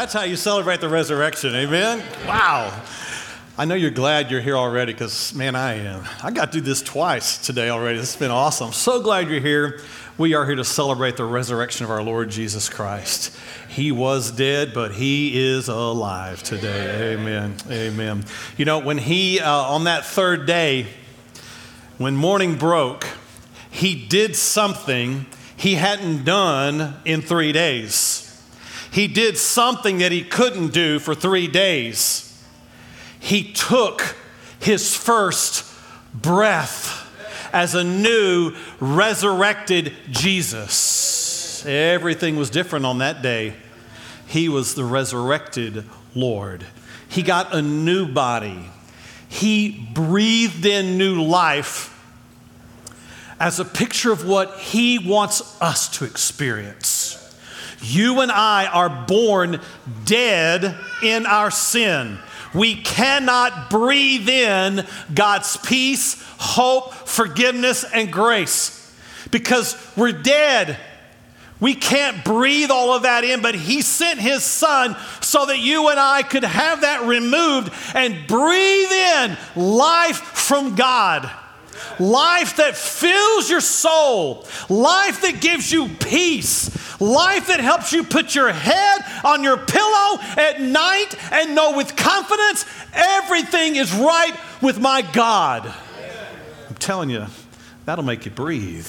That's how you celebrate the resurrection. Amen? Wow. I know you're glad you're here already because, man, I am. I got to do this twice today already. Has been awesome. So glad you're here. We are here to celebrate the resurrection of our Lord Jesus Christ. He was dead, but he is alive today. Amen. Amen. You know, when he, uh, on that third day, when morning broke, he did something he hadn't done in three days. He did something that he couldn't do for three days. He took his first breath as a new resurrected Jesus. Everything was different on that day. He was the resurrected Lord. He got a new body. He breathed in new life as a picture of what He wants us to experience. You and I are born dead in our sin. We cannot breathe in God's peace, hope, forgiveness, and grace because we're dead. We can't breathe all of that in, but He sent His Son so that you and I could have that removed and breathe in life from God life that fills your soul, life that gives you peace, life that helps you put your head on your pillow at night and know with confidence everything is right with my God. I'm telling you, that'll make you breathe.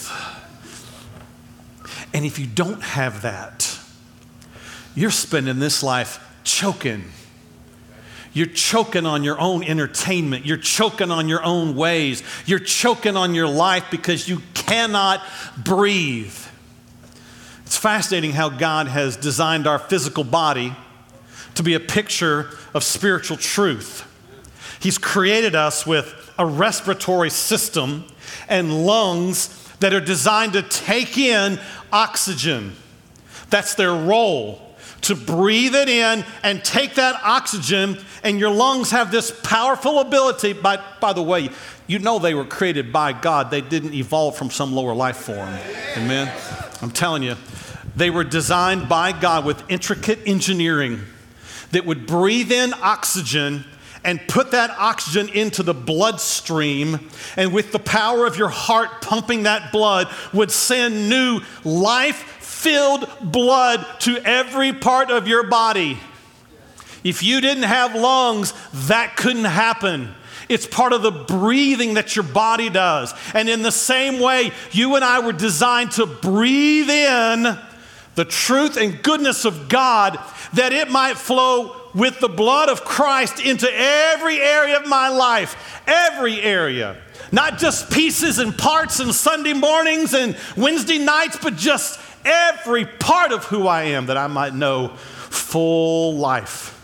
And if you don't have that, you're spending this life choking you're choking on your own entertainment. You're choking on your own ways. You're choking on your life because you cannot breathe. It's fascinating how God has designed our physical body to be a picture of spiritual truth. He's created us with a respiratory system and lungs that are designed to take in oxygen. That's their role to breathe it in and take that oxygen, and your lungs have this powerful ability. By, by the way, you know they were created by God, they didn't evolve from some lower life form. Amen? I'm telling you, they were designed by God with intricate engineering that would breathe in oxygen and put that oxygen into the bloodstream, and with the power of your heart pumping that blood, would send new life filled blood to every part of your body. If you didn't have lungs, that couldn't happen. It's part of the breathing that your body does. And in the same way, you and I were designed to breathe in the truth and goodness of God that it might flow with the blood of Christ into every area of my life, every area. Not just pieces and parts and Sunday mornings and Wednesday nights, but just every part of who I am that I might know full life.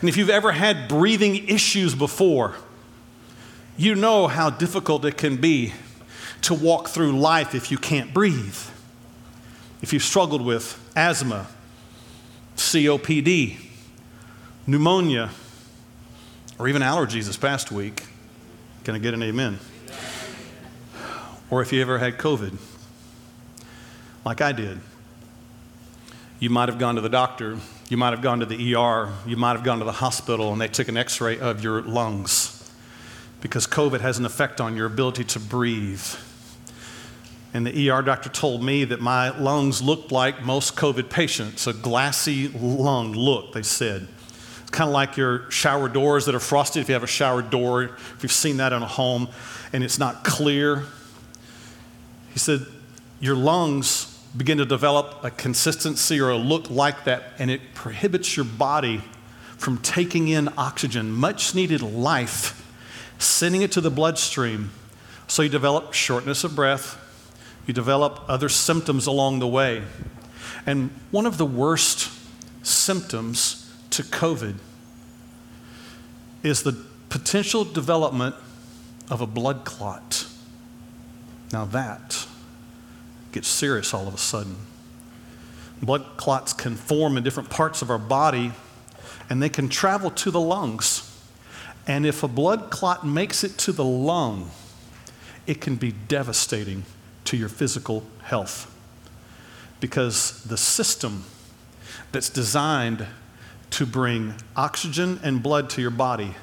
And if you've ever had breathing issues before, you know how difficult it can be to walk through life if you can't breathe. If you've struggled with asthma, COPD, pneumonia, or even allergies this past week, can I get an amen? Or if you ever had COVID, like I did. You might have gone to the doctor, you might have gone to the ER, you might have gone to the hospital, and they took an x ray of your lungs because COVID has an effect on your ability to breathe. And the ER doctor told me that my lungs looked like most COVID patients, a glassy lung look, they said. It's kind of like your shower doors that are frosted. If you have a shower door, if you've seen that in a home and it's not clear, he said, Your lungs begin to develop a consistency or a look like that, and it prohibits your body from taking in oxygen, much needed life, sending it to the bloodstream. So you develop shortness of breath, you develop other symptoms along the way. And one of the worst symptoms to COVID is the potential development of a blood clot. Now, that gets serious all of a sudden. Blood clots can form in different parts of our body and they can travel to the lungs. And if a blood clot makes it to the lung, it can be devastating to your physical health because the system that's designed to bring oxygen and blood to your body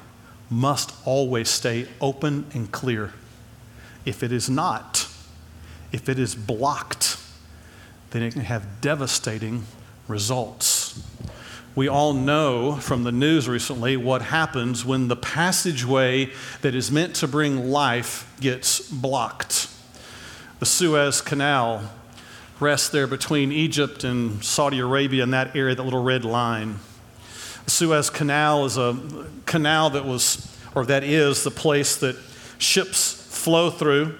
must always stay open and clear. If it is not, if it is blocked, then it can have devastating results. We all know from the news recently what happens when the passageway that is meant to bring life gets blocked. The Suez Canal rests there between Egypt and Saudi Arabia in that area, that little red line. The Suez Canal is a canal that was, or that is, the place that ships flow through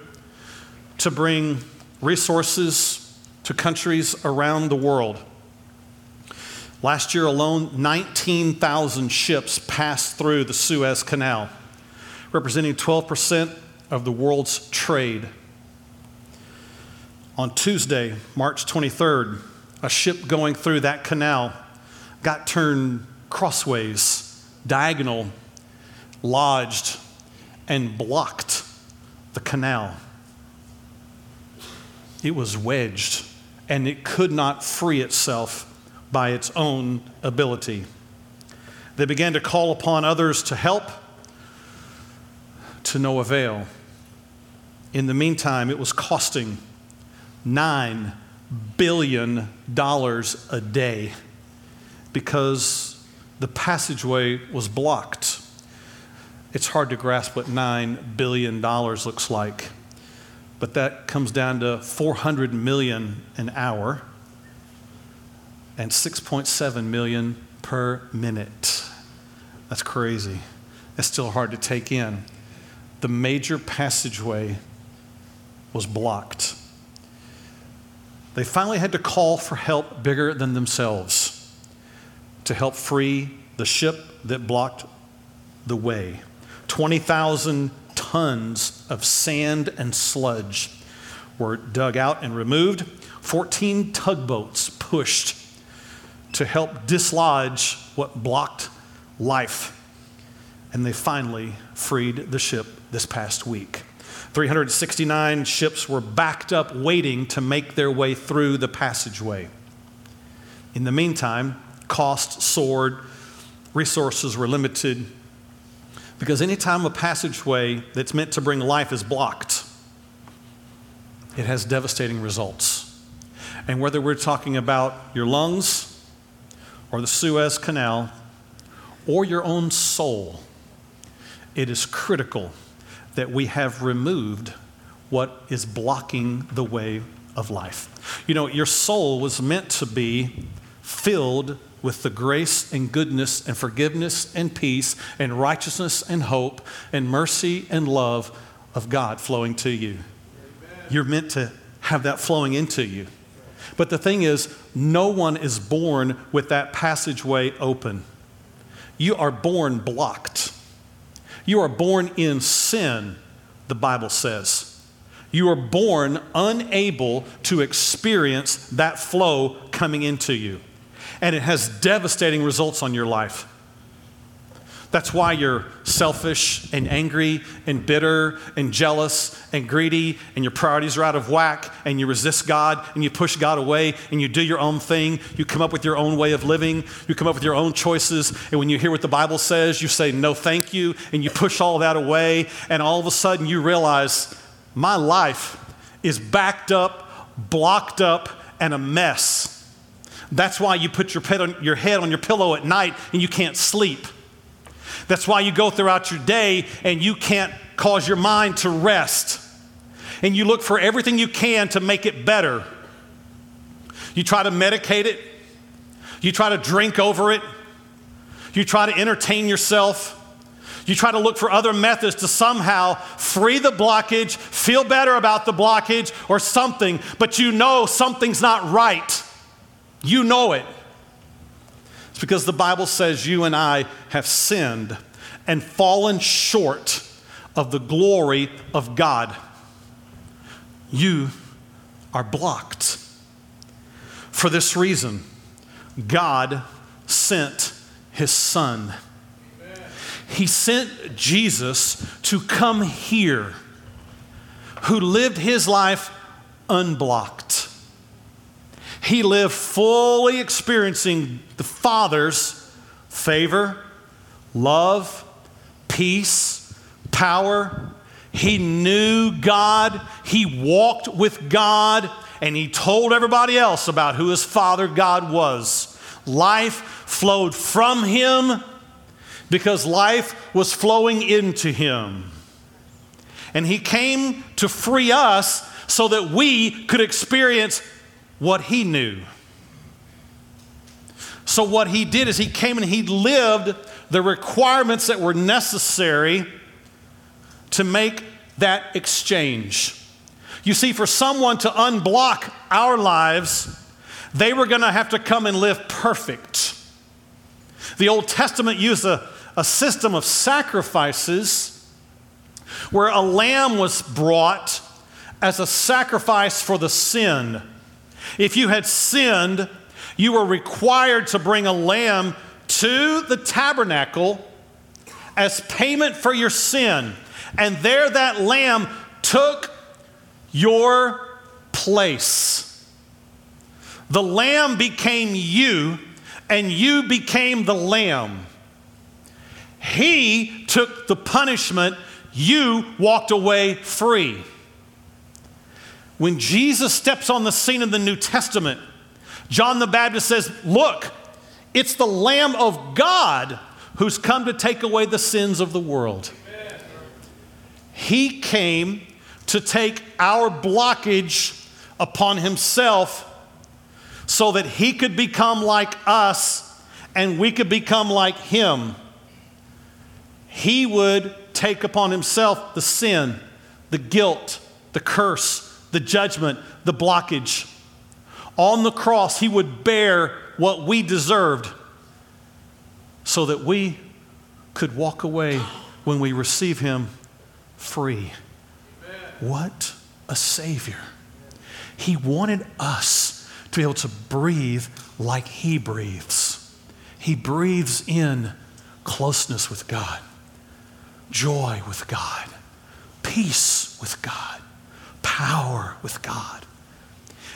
to bring resources to countries around the world. Last year alone, 19,000 ships passed through the Suez Canal, representing 12% of the world's trade. On Tuesday, March 23rd, a ship going through that canal got turned crossways, diagonal, lodged, and blocked the canal. It was wedged, and it could not free itself by its own ability. They began to call upon others to help, to no avail. In the meantime, it was costing $9 billion a day because the passageway was blocked. It's hard to grasp what $9 billion looks like, but that comes down to 400 million an hour and 6.7 million per minute. That's crazy. It's still hard to take in. The major passageway was blocked. They finally had to call for help bigger than themselves to help free the ship that blocked the way. 20,000 tons of sand and sludge were dug out and removed. 14 tugboats pushed to help dislodge what blocked life. And they finally freed the ship this past week. 369 ships were backed up waiting to make their way through the passageway. In the meantime, costs soared, resources were limited, because anytime a passageway that's meant to bring life is blocked, it has devastating results. And whether we're talking about your lungs, or the Suez Canal or your own soul, it is critical that we have removed what is blocking the way of life. You know, your soul was meant to be filled with the grace and goodness and forgiveness and peace and righteousness and hope and mercy and love of God flowing to you. You're meant to have that flowing into you. But the thing is, no one is born with that passageway open. You are born blocked. You are born in sin, the Bible says. You are born unable to experience that flow coming into you. And it has devastating results on your life. That's why you're selfish and angry and bitter and jealous and greedy and your priorities are out of whack and you resist God and you push God away and you do your own thing. You come up with your own way of living. You come up with your own choices. And when you hear what the Bible says, you say, no, thank you. And you push all that away. And all of a sudden you realize my life is backed up, blocked up, and a mess. That's why you put your, on, your head on your pillow at night and you can't sleep that's why you go throughout your day and you can't cause your mind to rest. And you look for everything you can to make it better. You try to medicate it, you try to drink over it, you try to entertain yourself. You try to look for other methods to somehow free the blockage, feel better about the blockage, or something, but you know something's not right. You know it. It's because the Bible says you and I have sinned and fallen short of the glory of God. You are blocked. For this reason, God sent his son. He sent Jesus to come here, who lived his life unblocked he lived fully experiencing the Father's favor, love, peace, power. He knew God, he walked with God, and he told everybody else about who his father God was. Life flowed from him because life was flowing into him. And he came to free us so that we could experience what he knew. So, what he did is he came and he lived the requirements that were necessary to make that exchange. You see, for someone to unblock our lives, they were going to have to come and live perfect. The Old Testament used a, a system of sacrifices where a lamb was brought as a sacrifice for the sin. If you had sinned, you were required to bring a lamb to the tabernacle as payment for your sin. And there that lamb took your place. The lamb became you, and you became the lamb. He took the punishment, you walked away free. When Jesus steps on the scene in the New Testament, John the Baptist says, Look, it's the Lamb of God who's come to take away the sins of the world. He came to take our blockage upon himself so that he could become like us and we could become like him. He would take upon himself the sin, the guilt, the curse, the judgment, the blockage. On the cross, he would bear what we deserved so that we could walk away when we receive him free. Amen. What a Savior. He wanted us to be able to breathe like He breathes. He breathes in closeness with God, joy with God, peace with God, power with God.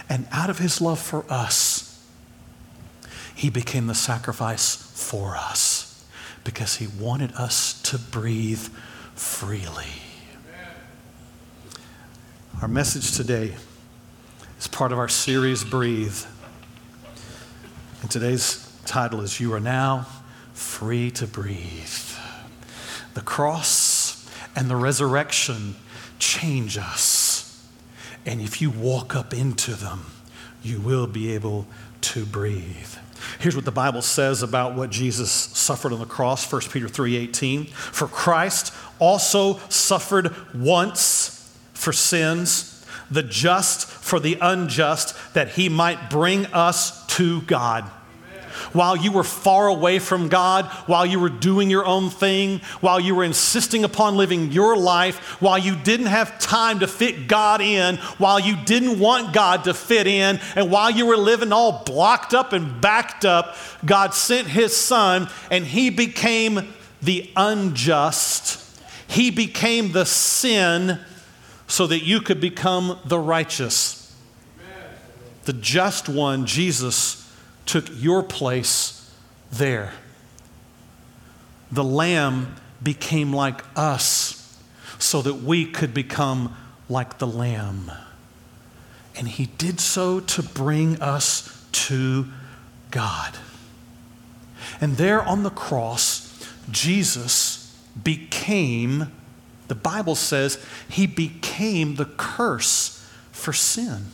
And out of His love for us, He became the sacrifice for us because He wanted us to breathe freely. Our message today is part of our series, Breathe. And today's title is You Are Now Free to Breathe. The cross and the resurrection change us. And if you walk up into them, you will be able to breathe. Here's what the Bible says about what Jesus suffered on the cross, 1 Peter 3:18. For Christ also suffered once for sins, the just for the unjust, that he might bring us to God. While you were far away from God, while you were doing your own thing, while you were insisting upon living your life, while you didn't have time to fit God in, while you didn't want God to fit in, and while you were living all blocked up and backed up, God sent His Son and He became the unjust. He became the sin so that you could become the righteous. The just one, Jesus, took your place there. The Lamb became like us so that we could become like the Lamb. And he did so to bring us to God. And there on the cross, Jesus became the Bible says he became the curse for sin.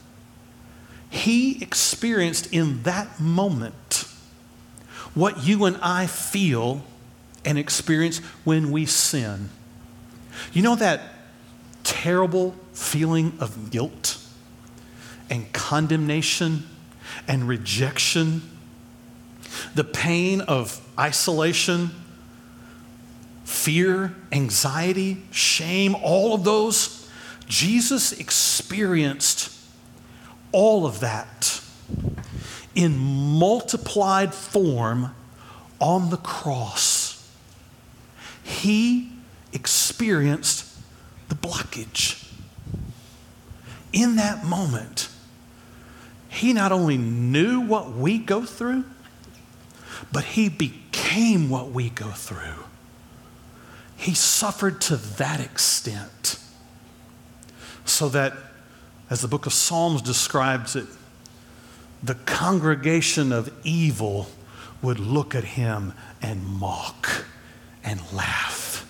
He experienced in that moment what you and I feel and experience when we sin. You know that terrible feeling of guilt and condemnation and rejection, the pain of isolation fear, anxiety, shame, all of those. Jesus experienced all of that in multiplied form on the cross. He experienced the blockage. In that moment, he not only knew what we go through, but he became what we go through. He suffered to that extent so that, as the book of Psalms describes it, the congregation of evil would look at him and mock and laugh.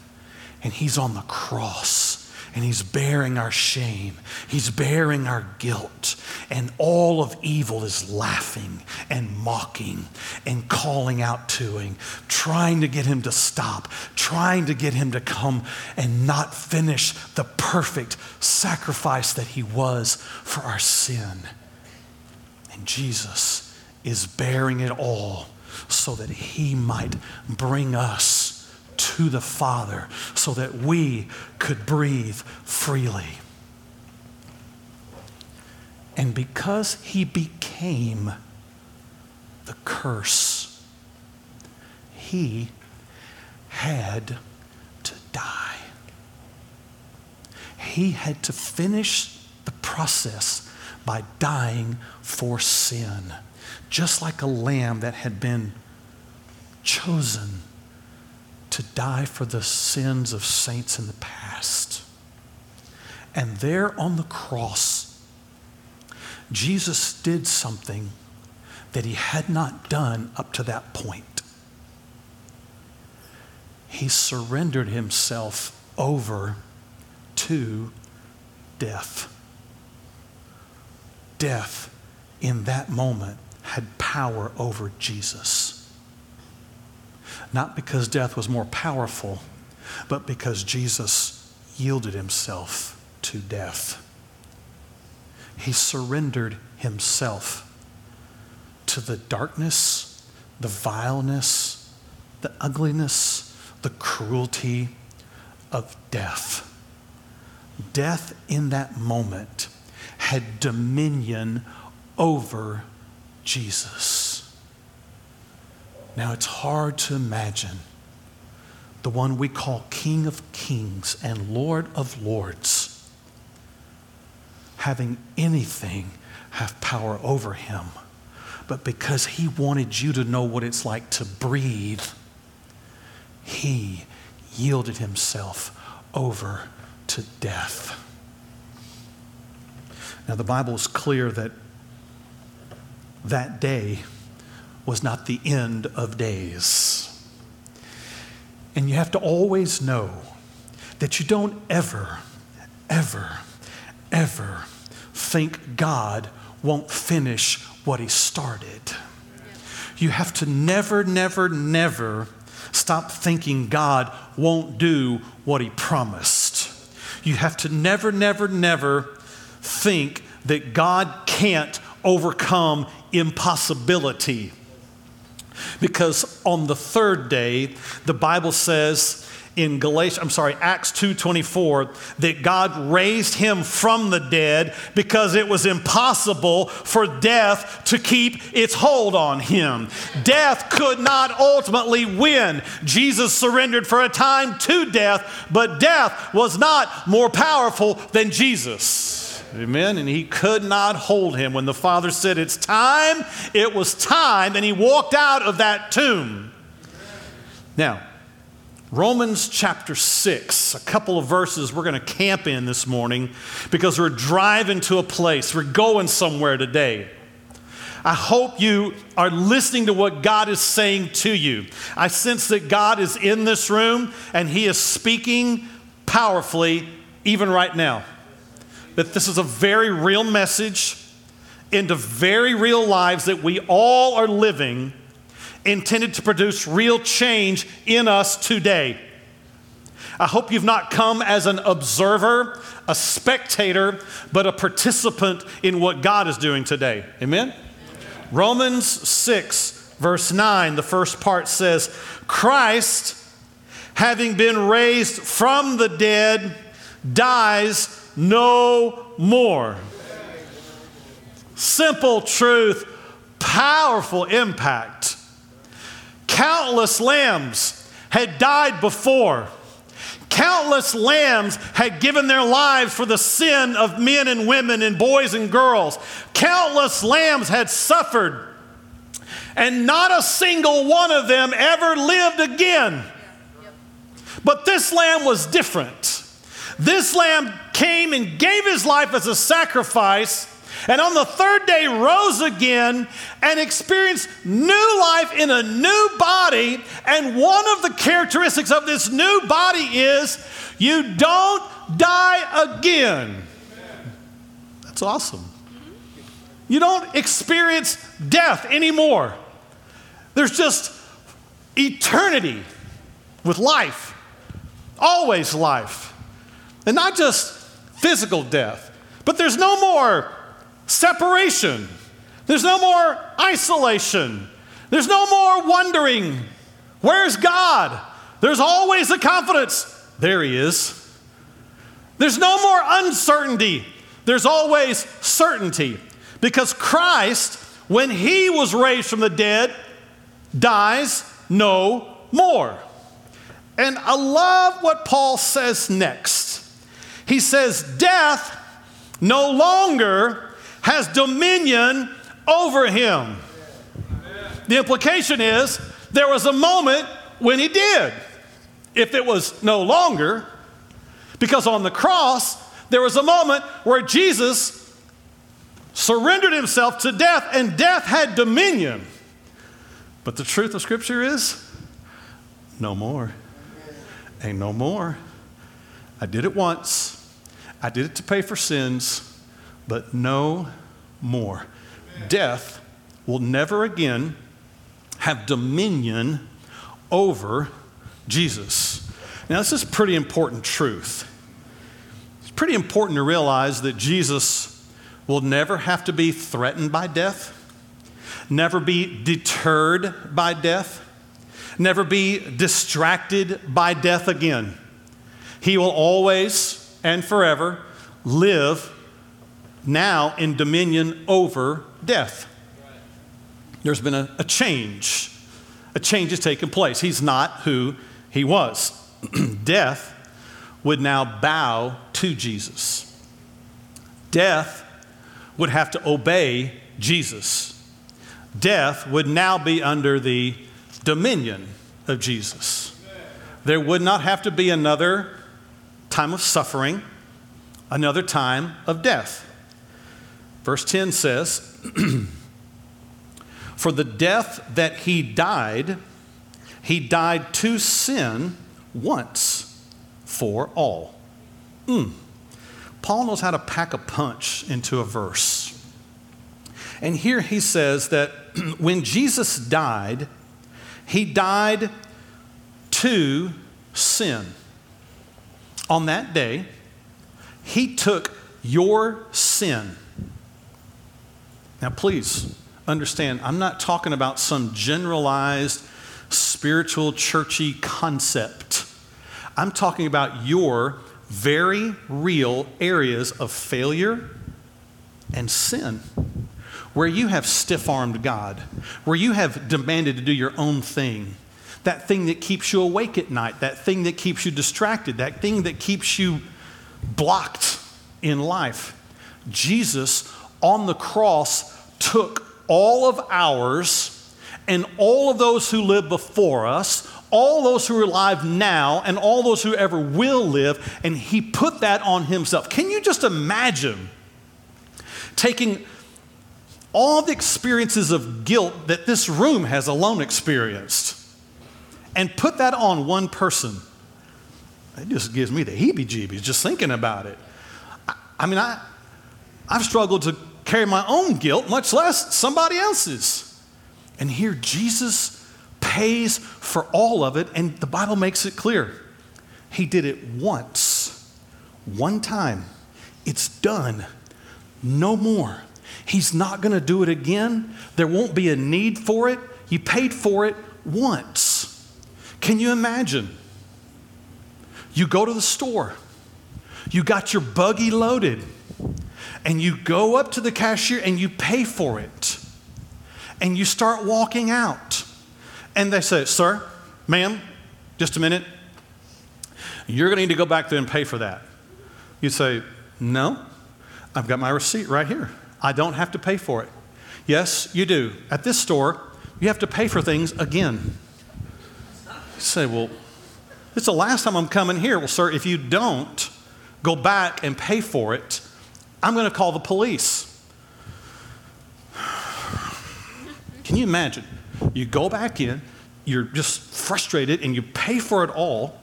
And he's on the cross and he's bearing our shame. He's bearing our guilt. And all of evil is laughing and mocking and calling out to him, trying to get him to stop, trying to get him to come and not finish the perfect sacrifice that he was for our sin. And Jesus is bearing it all so that he might bring us to the Father so that we could breathe freely. And because he became the curse, he had to die. He had to finish the process by dying for sin, just like a lamb that had been chosen to die for the sins of saints in the past. And there on the cross, Jesus did something that he had not done up to that point. He surrendered himself over to death. Death in that moment had power over Jesus. Not because death was more powerful, but because Jesus yielded himself to death. He surrendered himself to the darkness, the vileness, the ugliness, the cruelty of death. Death in that moment had dominion over Jesus. Now, it's hard to imagine the one we call King of Kings and Lord of Lords having anything have power over him. But because he wanted you to know what it's like to breathe, he yielded himself over to death. Now, the Bible is clear that that day, was not the end of days. And you have to always know that you don't ever, ever, ever think God won't finish what He started. You have to never, never, never stop thinking God won't do what He promised. You have to never, never, never think that God can't overcome impossibility. Because on the third day, the Bible says in Galatians, I'm sorry, Acts 2:24 that God raised him from the dead because it was impossible for death to keep its hold on him. Death could not ultimately win. Jesus surrendered for a time to death, but death was not more powerful than Jesus. Amen. And he could not hold him. When the father said, It's time, it was time, and he walked out of that tomb. Now, Romans chapter 6, a couple of verses we're going to camp in this morning because we're driving to a place, we're going somewhere today. I hope you are listening to what God is saying to you. I sense that God is in this room and He is speaking powerfully even right now that this is a very real message into very real lives that we all are living, intended to produce real change in us today. I hope you've not come as an observer, a spectator, but a participant in what God is doing today. Amen? Romans 6, verse 9, the first part says, Christ, having been raised from the dead, dies no more. Simple truth, powerful impact. Countless lambs had died before. Countless lambs had given their lives for the sin of men and women and boys and girls. Countless lambs had suffered. and not a single one of them ever lived again. But this lamb was different. This lamb came and gave his life as a sacrifice, and on the third day rose again and experienced new life in a new body. And one of the characteristics of this new body is you don't die again. That's awesome. You don't experience death anymore. There's just eternity with life, always life. And not just physical death, but there's no more separation. There's no more isolation. There's no more wondering, where's God? There's always the confidence, there He is. There's no more uncertainty. There's always certainty. Because Christ, when He was raised from the dead, dies no more. And I love what Paul says next. He says, Death no longer has dominion over him. The implication is there was a moment when he did. If it was no longer, because on the cross, there was a moment where Jesus surrendered himself to death and death had dominion. But the truth of Scripture is no more. Ain't no more. I did it once, I did it to pay for sins, but no more. Death will never again have dominion over Jesus. Now, this is pretty important truth. It's pretty important to realize that Jesus will never have to be threatened by death, never be deterred by death, never be distracted by death again. He will always and forever live now in dominion over death. There's been a, a change. A change has taken place. He's not who he was. death would now bow to Jesus. Death would have to obey Jesus. Death would now be under the dominion of Jesus. There would not have to be another time of suffering, another time of death. Verse 10 says, For the death that he died, he died to sin once for all. Mm. Paul knows how to pack a punch into a verse. And here he says that when Jesus died, he died to sin on that day, he took your sin. Now, please understand, I'm not talking about some generalized spiritual, churchy concept. I'm talking about your very real areas of failure and sin, where you have stiff armed God, where you have demanded to do your own thing, that thing that keeps you awake at night, that thing that keeps you distracted, that thing that keeps you blocked in life. Jesus on the cross took all of ours and all of those who live before us, all those who are alive now, and all those who ever will live, and he put that on himself. Can you just imagine taking all the experiences of guilt that this room has alone experienced? And put that on one person, it just gives me the heebie jeebies just thinking about it. I, I mean, I, I've struggled to carry my own guilt, much less somebody else's. And here Jesus pays for all of it, and the Bible makes it clear. He did it once, one time. It's done. No more. He's not going to do it again. There won't be a need for it. You paid for it once. Can you imagine? You go to the store, you got your buggy loaded, and you go up to the cashier and you pay for it. And you start walking out. And they say, Sir, ma'am, just a minute. You're going to need to go back there and pay for that. You say, No, I've got my receipt right here. I don't have to pay for it. Yes, you do. At this store, you have to pay for things again. You say, well, it's the last time I'm coming here. Well, sir, if you don't go back and pay for it, I'm going to call the police. Can you imagine? You go back in, you're just frustrated, and you pay for it all,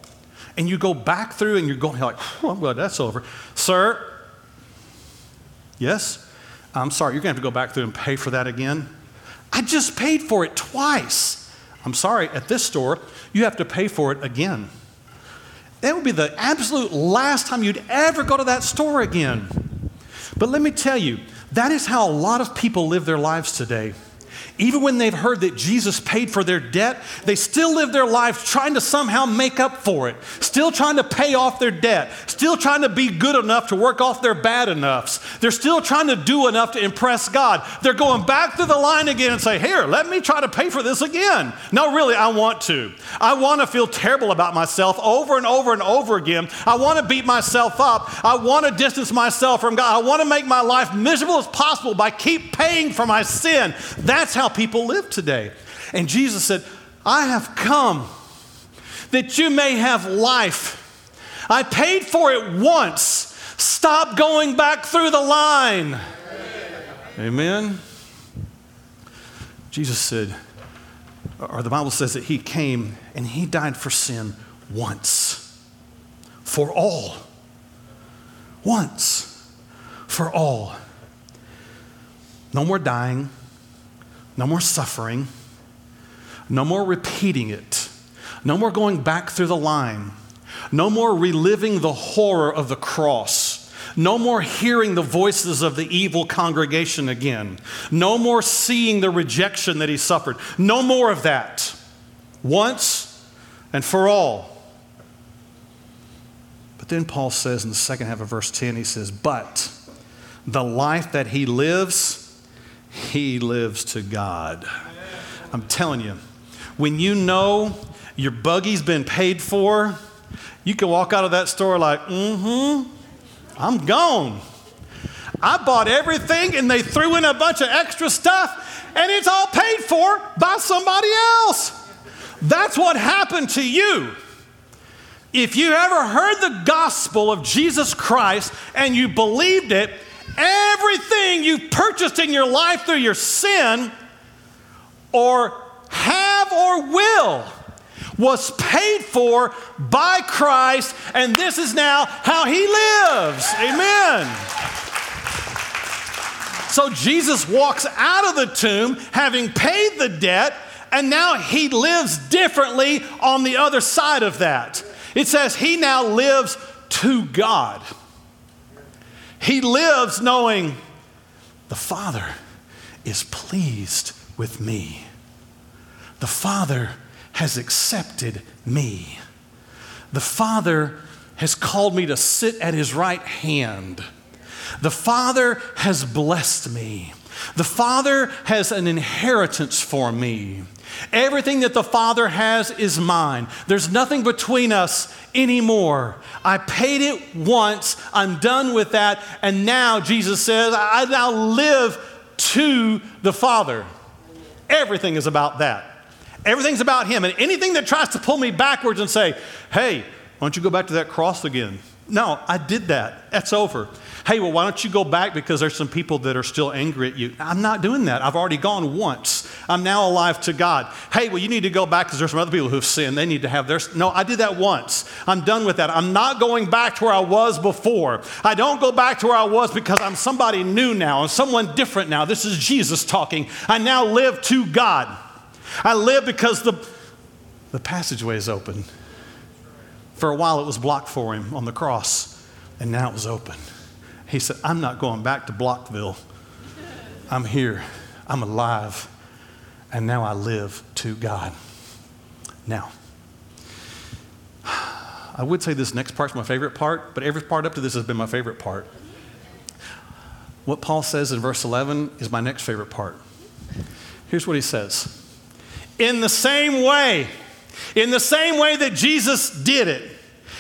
and you go back through and you're going like, oh, I'm glad that's over. Sir, yes? I'm sorry, you're going to have to go back through and pay for that again. I just paid for it twice. I'm sorry, at this store, you have to pay for it again. That would be the absolute last time you'd ever go to that store again. But let me tell you, that is how a lot of people live their lives today. Even when they've heard that Jesus paid for their debt, they still live their lives trying to somehow make up for it, still trying to pay off their debt, still trying to be good enough to work off their bad enoughs. They're still trying to do enough to impress God. They're going back through the line again and say, Here, let me try to pay for this again. No, really, I want to. I want to feel terrible about myself over and over and over again. I want to beat myself up. I want to distance myself from God. I want to make my life miserable as possible by keep paying for my sin. That's how people live today. And Jesus said, I have come that you may have life. I paid for it once. Stop going back through the line. Amen. Jesus said, or the Bible says that he came and he died for sin once, for all. Once, for all. No more dying no more suffering. No more repeating it. No more going back through the line. No more reliving the horror of the cross. No more hearing the voices of the evil congregation again. No more seeing the rejection that he suffered. No more of that. Once and for all. But then Paul says in the second half of verse 10, he says, But the life that he lives, he lives to God. I'm telling you, when you know your buggy's been paid for, you can walk out of that store like, mm hmm, I'm gone. I bought everything and they threw in a bunch of extra stuff and it's all paid for by somebody else. That's what happened to you. If you ever heard the gospel of Jesus Christ and you believed it, Everything you've purchased in your life through your sin, or have or will, was paid for by Christ, and this is now how he lives. Amen. So Jesus walks out of the tomb having paid the debt, and now he lives differently on the other side of that. It says he now lives to God. He lives knowing the Father is pleased with me. The Father has accepted me. The Father has called me to sit at his right hand. The Father has blessed me. The Father has an inheritance for me. Everything that the Father has is mine. There's nothing between us anymore. I paid it once, I'm done with that, and now Jesus says, I now live to the Father. Everything is about that. Everything's about Him. And anything that tries to pull me backwards and say, hey, why don't you go back to that cross again? No, I did that. That's over. Hey, well, why don't you go back because there's some people that are still angry at you? I'm not doing that. I've already gone once. I'm now alive to God. Hey, well, you need to go back because there's some other people who've sinned. They need to have theirs. No, I did that once. I'm done with that. I'm not going back to where I was before. I don't go back to where I was because I'm somebody new now and someone different now. This is Jesus talking. I now live to God. I live because the, the passageway is open. For a while, it was blocked for him on the cross, and now it was open. He said, I'm not going back to Blockville. I'm here. I'm alive. And now I live to God. Now, I would say this next part's my favorite part, but every part up to this has been my favorite part. What Paul says in verse 11 is my next favorite part. Here's what he says In the same way, in the same way that Jesus did it,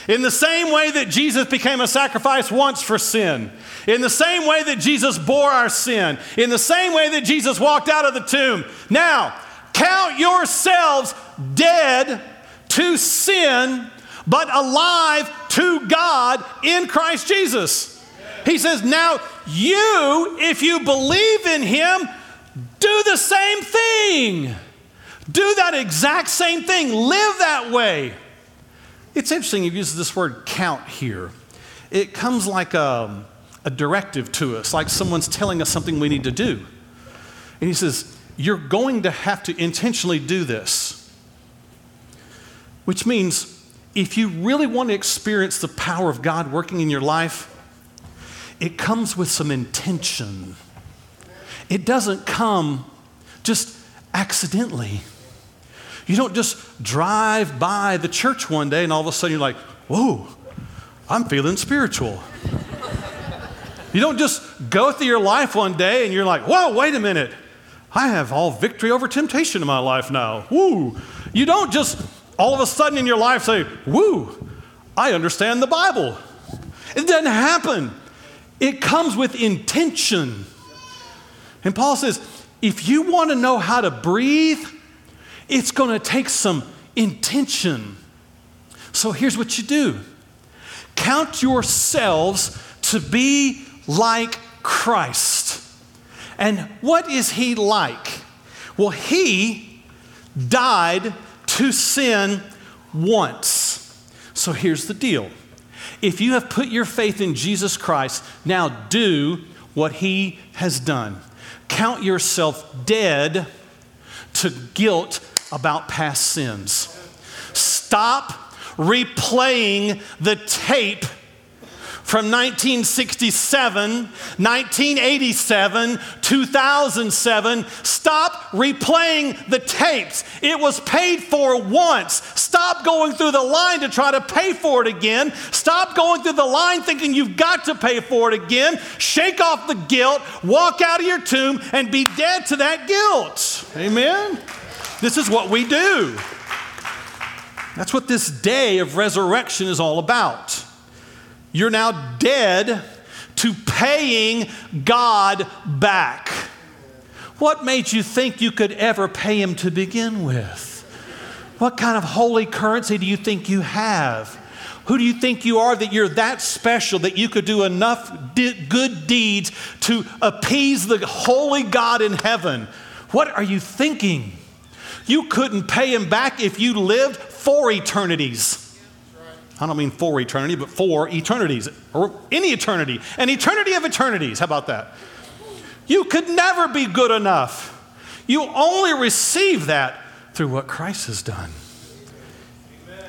in the same way that Jesus became a sacrifice once for sin, in the same way that Jesus bore our sin, in the same way that Jesus walked out of the tomb. Now, count yourselves dead to sin, but alive to God in Christ Jesus. He says, Now you, if you believe in Him, do the same thing. Do that exact same thing. Live that way. It's interesting, he uses this word count here. It comes like a, a directive to us, like someone's telling us something we need to do. And he says, You're going to have to intentionally do this. Which means if you really want to experience the power of God working in your life, it comes with some intention. It doesn't come just accidentally. You don't just drive by the church one day and all of a sudden you're like, whoa, I'm feeling spiritual. you don't just go through your life one day and you're like, whoa, wait a minute. I have all victory over temptation in my life now. Woo. You don't just all of a sudden in your life say, woo, I understand the Bible. It doesn't happen. It comes with intention. And Paul says, if you want to know how to breathe, it's going to take some intention. So here's what you do count yourselves to be like Christ. And what is he like? Well, he died to sin once. So here's the deal. If you have put your faith in Jesus Christ, now do what he has done. Count yourself dead to guilt about past sins. Stop replaying the tape from 1967, 1987, 2007. Stop replaying the tapes. It was paid for once. Stop going through the line to try to pay for it again. Stop going through the line thinking you've got to pay for it again. Shake off the guilt, walk out of your tomb, and be dead to that guilt. Amen? This is what we do. That's what this day of resurrection is all about. You're now dead to paying God back. What made you think you could ever pay Him to begin with? What kind of holy currency do you think you have? Who do you think you are that you're that special that you could do enough di- good deeds to appease the holy God in heaven? What are you thinking? You couldn't pay him back if you lived for eternities. I don't mean for eternity, but for eternities, or any eternity, an eternity of eternities. How about that? You could never be good enough. You only receive that through what Christ has done.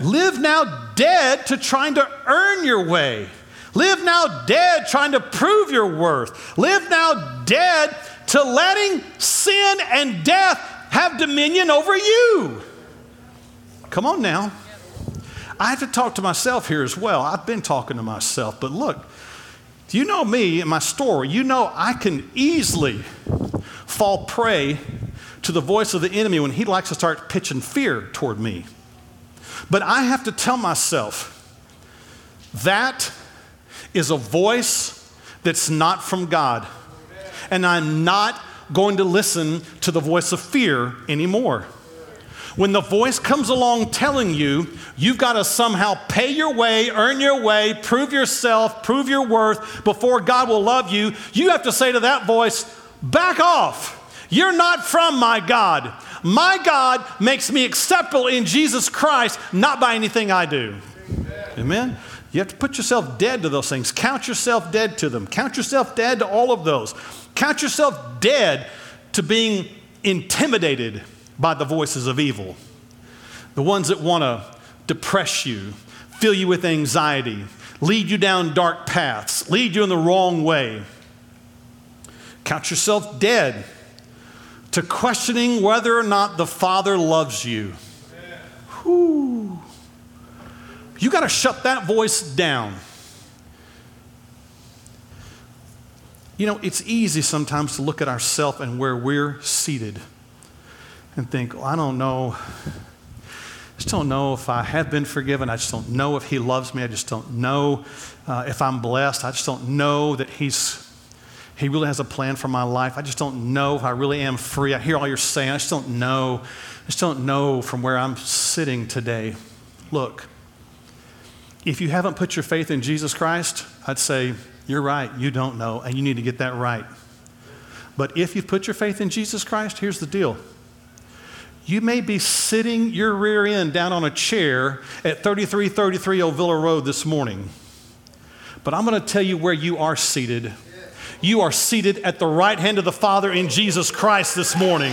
Live now dead to trying to earn your way. Live now dead trying to prove your worth. Live now dead to letting sin and death have dominion over you. Come on now. I have to talk to myself here as well. I've been talking to myself, but look, you know me and my story? You know I can easily fall prey to the voice of the enemy when he likes to start pitching fear toward me. But I have to tell myself that is a voice that's not from God. And I'm not going to listen to the voice of fear anymore. When the voice comes along telling you you've got to somehow pay your way, earn your way, prove yourself, prove your worth before God will love you, you have to say to that voice, back off. You're not from my God. My God makes me acceptable in Jesus Christ, not by anything I do. Amen. Amen? You have to put yourself dead to those things. Count yourself dead to them. Count yourself dead to all of those. Count yourself dead to being intimidated by the voices of evil, the ones that want to depress you, fill you with anxiety, lead you down dark paths, lead you in the wrong way. Count yourself dead to questioning whether or not the Father loves you. Whew. You got to shut that voice down. You know, it's easy sometimes to look at ourselves and where we're seated and think, well, I don't know. I just don't know if I have been forgiven. I just don't know if He loves me. I just don't know uh, if I'm blessed. I just don't know that He's He really has a plan for my life. I just don't know if I really am free. I hear all you're saying. I just don't know. I just don't know from where I'm sitting today. Look, if you haven't put your faith in Jesus Christ, I'd say, you're right. You don't know, and you need to get that right. But if you've put your faith in Jesus Christ, here's the deal. You may be sitting your rear end down on a chair at 3333 Ovilla Road this morning, but I'm going to tell you where you are seated. You are seated at the right hand of the Father in Jesus Christ this morning.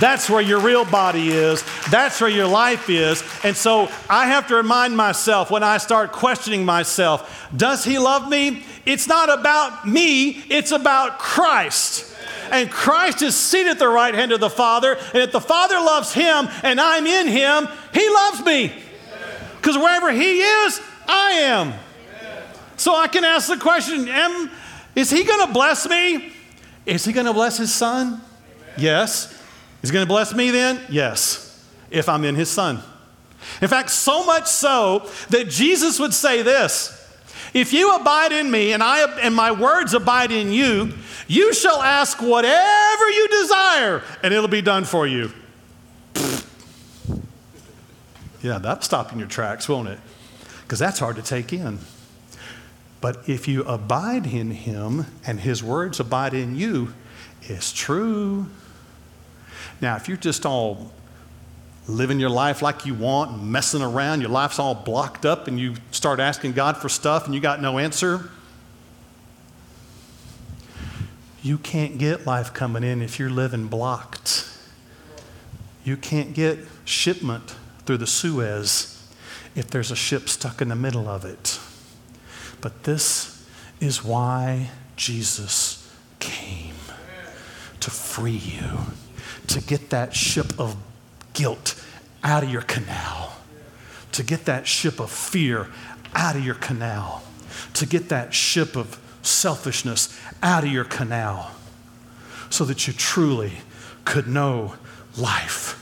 That's where your real body is. That's where your life is. And so I have to remind myself when I start questioning myself does he love me? It's not about me, it's about Christ. And Christ is seated at the right hand of the Father. And if the Father loves him and I'm in him, he loves me. Because wherever he is, I am. So I can ask the question am, Is he going to bless me? Is he going to bless his son? Yes. He's going to bless me then? Yes, if I'm in his son. In fact, so much so that Jesus would say this If you abide in me and, I, and my words abide in you, you shall ask whatever you desire, and it'll be done for you. Yeah, that'll stop in your tracks, won't it? Because that's hard to take in. But if you abide in him and his words abide in you, it's true. Now, if you're just all living your life like you want messing around, your life's all blocked up, and you start asking God for stuff and you got no answer, you can't get life coming in if you're living blocked. You can't get shipment through the Suez if there's a ship stuck in the middle of it. But this is why Jesus came to free you to get that ship of guilt out of your canal, to get that ship of fear out of your canal, to get that ship of selfishness out of your canal, so that you truly could know life.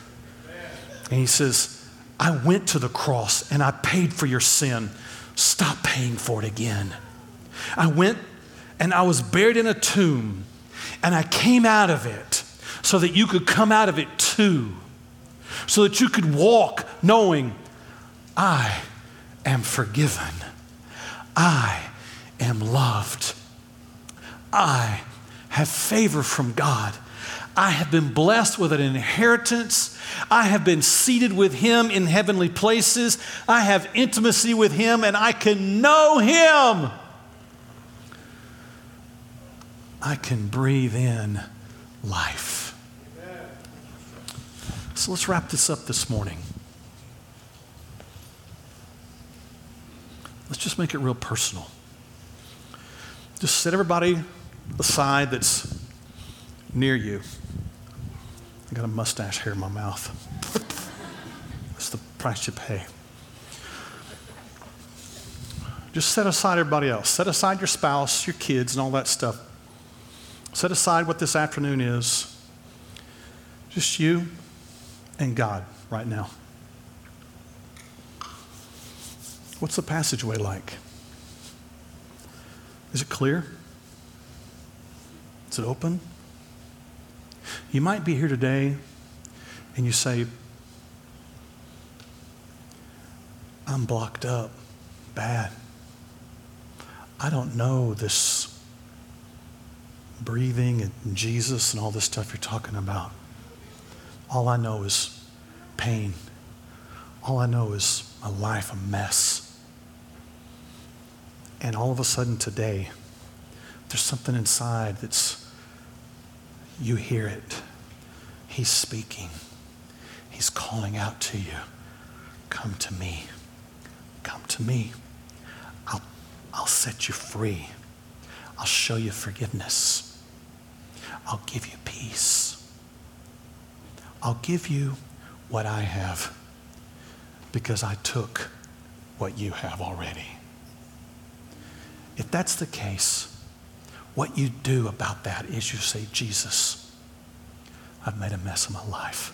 And he says, I went to the cross and I paid for your sin. Stop paying for it again. I went and I was buried in a tomb and I came out of it so that you could come out of it too, so that you could walk knowing, I am forgiven, I am loved, I have favor from God. I have been blessed with an inheritance. I have been seated with Him in heavenly places. I have intimacy with Him and I can know Him. I can breathe in life. So let's wrap this up this morning. Let's just make it real personal. Just set everybody aside that's near you. I got a mustache hair in my mouth. That's the price you pay. Just set aside everybody else. Set aside your spouse, your kids, and all that stuff. Set aside what this afternoon is. Just you and God right now. What's the passageway like? Is it clear? Is it open? You might be here today and you say, I'm blocked up bad. I don't know this breathing and Jesus and all this stuff you're talking about. All I know is pain. All I know is my life a mess. And all of a sudden today, there's something inside that's, you hear it. He's speaking. He's calling out to you. Come to me. Come to me. I'll, I'll set you free. I'll show you forgiveness. I'll give you peace. I'll give you what I have because I took what you have already. If that's the case, what you do about that is you say, Jesus, I've made a mess of my life.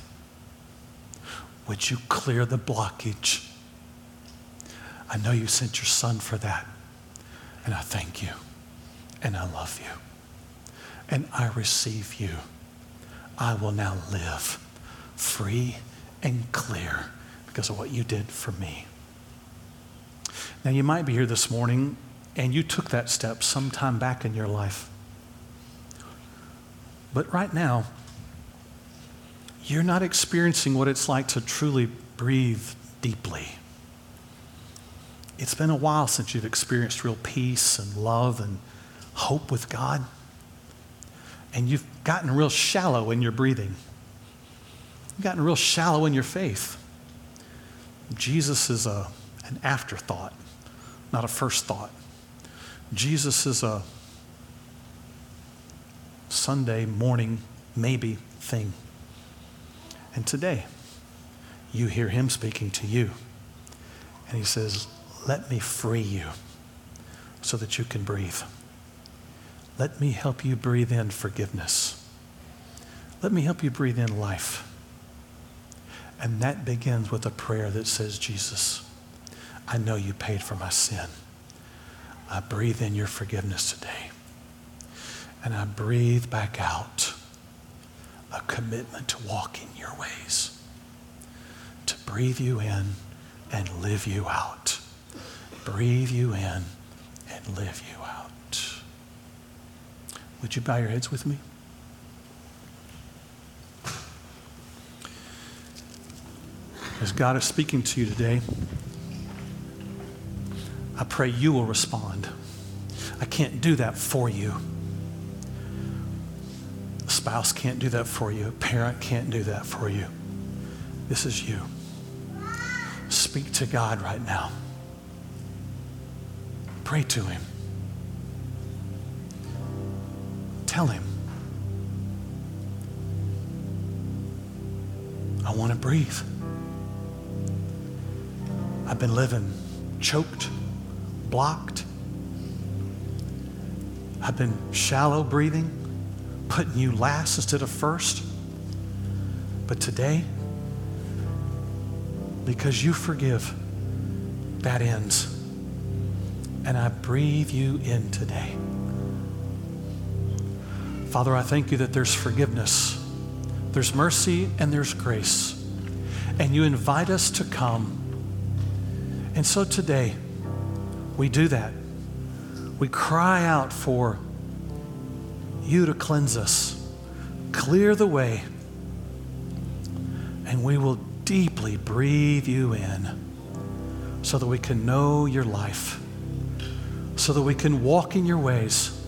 Would you clear the blockage? I know you sent your son for that, and I thank you, and I love you. and I receive you. I will now live free and clear because of what you did for me. Now, you might be here this morning and you took that step sometime back in your life. But right now, you're not experiencing what it's like to truly breathe deeply. It's been a while since you've experienced real peace and love and hope with God. And you've gotten real shallow in your breathing. You've gotten real shallow in your faith. Jesus is a, an afterthought, not a first thought. Jesus is a Sunday morning maybe thing. And today, you hear him speaking to you. And he says, Let me free you so that you can breathe. Let me help you breathe in forgiveness. Let me help you breathe in life. And that begins with a prayer that says, Jesus, I know you paid for my sin. I breathe in your forgiveness today. And I breathe back out a commitment to walk in your ways, to breathe you in and live you out. Breathe you in and live you out. Would you bow your heads with me? As God is speaking to you today, I pray you will respond. I can't do that for you. A spouse can't do that for you. A parent can't do that for you. This is you. Speak to God right now. Pray to Him. Tell Him, I want to breathe. I've been living choked, blocked. I've been shallow breathing, putting you last instead of first. But today, because you forgive, that ends. And I breathe you in today. Father, I thank you that there's forgiveness, there's mercy, and there's grace. And you invite us to come. And so today, we do that. We cry out for you to cleanse us, clear the way, and we will deeply breathe you in so that we can know your life, so that we can walk in your ways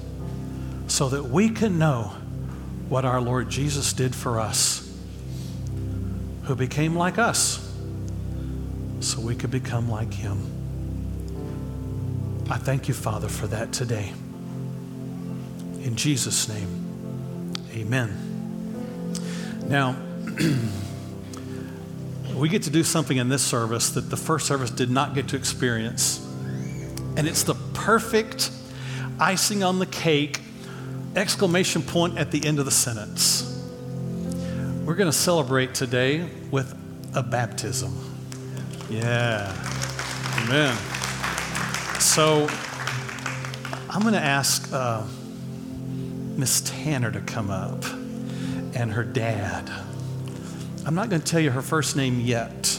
so that we can know what our Lord Jesus did for us, who became like us, so we could become like him. I thank you, Father, for that today. In Jesus' name, amen. Now, we get to do something in this service that the first service did not get to experience. And it's the perfect icing on the cake exclamation point at the end of the sentence. We're going to celebrate today with a baptism. Yeah. Amen. So I'm going to ask uh, Miss Tanner to come up and her dad. I'm not going to tell you her first name yet.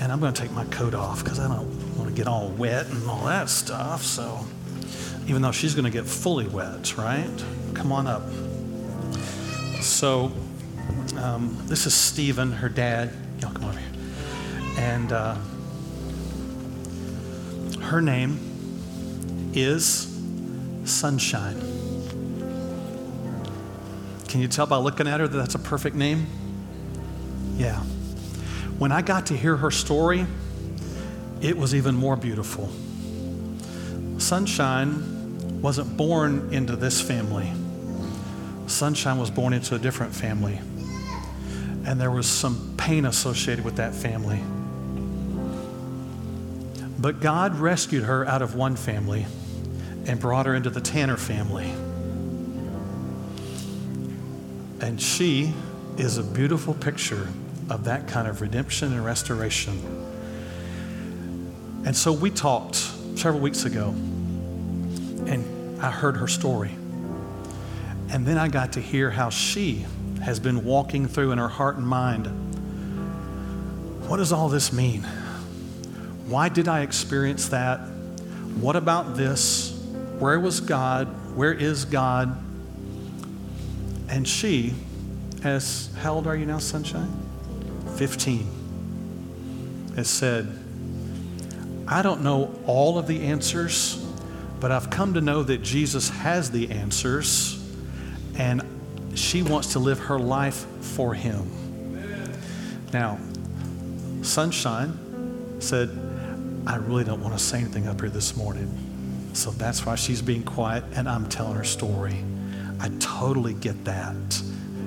And I'm going to take my coat off because I don't want to get all wet and all that stuff. So even though she's going to get fully wet, right? Come on up. So, um, this is Stephen, her dad. Y'all come over here. And uh, her name is Sunshine. Can you tell by looking at her that that's a perfect name? Yeah. When I got to hear her story, it was even more beautiful. Sunshine wasn't born into this family. Sunshine was born into a different family. And there was some pain associated with that family. But God rescued her out of one family and brought her into the Tanner family. And she is a beautiful picture of that kind of redemption and restoration. And so we talked several weeks ago, and I heard her story. And then I got to hear how she has been walking through in her heart and mind. What does all this mean? Why did I experience that? What about this? Where was God? Where is God? And she, as how old are you now, Sunshine? 15, has said, I don't know all of the answers, but I've come to know that Jesus has the answers, and she wants to live her life for Him. Now, Sunshine said, I really don't want to say anything up here this morning. So that's why she's being quiet and I'm telling her story. I totally get that.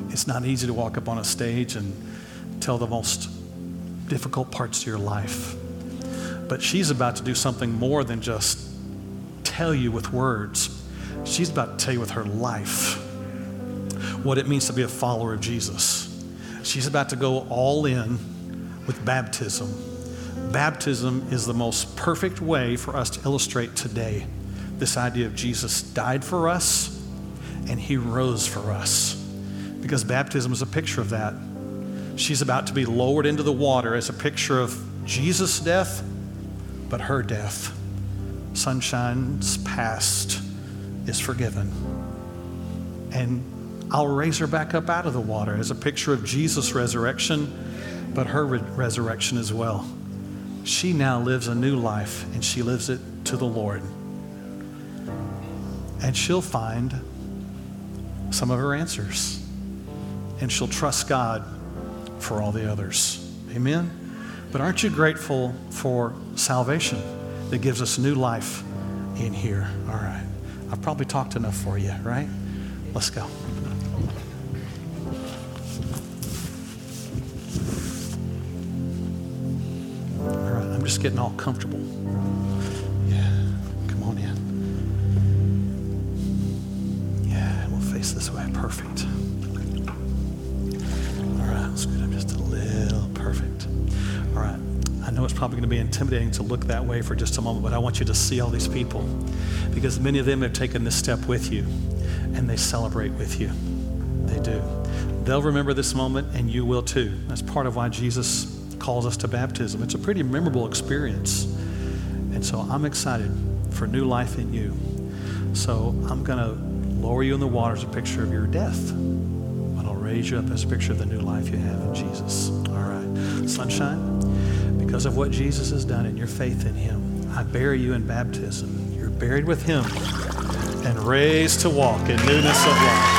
It's not easy to walk up on a stage and tell the most difficult parts of your life. But she's about to do something more than just tell you with words. She's about to tell you with her life what it means to be a follower of Jesus. She's about to go all in with baptism. Baptism is the most perfect way for us to illustrate today this idea of Jesus died for us and he rose for us. Because baptism is a picture of that. She's about to be lowered into the water as a picture of Jesus' death, but her death. Sunshine's past is forgiven. And I'll raise her back up out of the water as a picture of Jesus' resurrection, but her re- resurrection as well. She now lives a new life and she lives it to the Lord. And she'll find some of her answers. And she'll trust God for all the others. Amen? But aren't you grateful for salvation that gives us new life in here? All right. I've probably talked enough for you, right? Let's go. Just getting all comfortable. Yeah. Come on in. Yeah. We'll face this way. Perfect. All right. Let's scoot up just a little. Perfect. All right. I know it's probably going to be intimidating to look that way for just a moment, but I want you to see all these people because many of them have taken this step with you and they celebrate with you. They do. They'll remember this moment and you will too. That's part of why Jesus calls us to baptism. It's a pretty memorable experience. And so I'm excited for new life in you. So I'm going to lower you in the water as a picture of your death, but I'll raise you up as a picture of the new life you have in Jesus. All right. Sunshine, because of what Jesus has done and your faith in him, I bury you in baptism. You're buried with him and raised to walk in newness of life.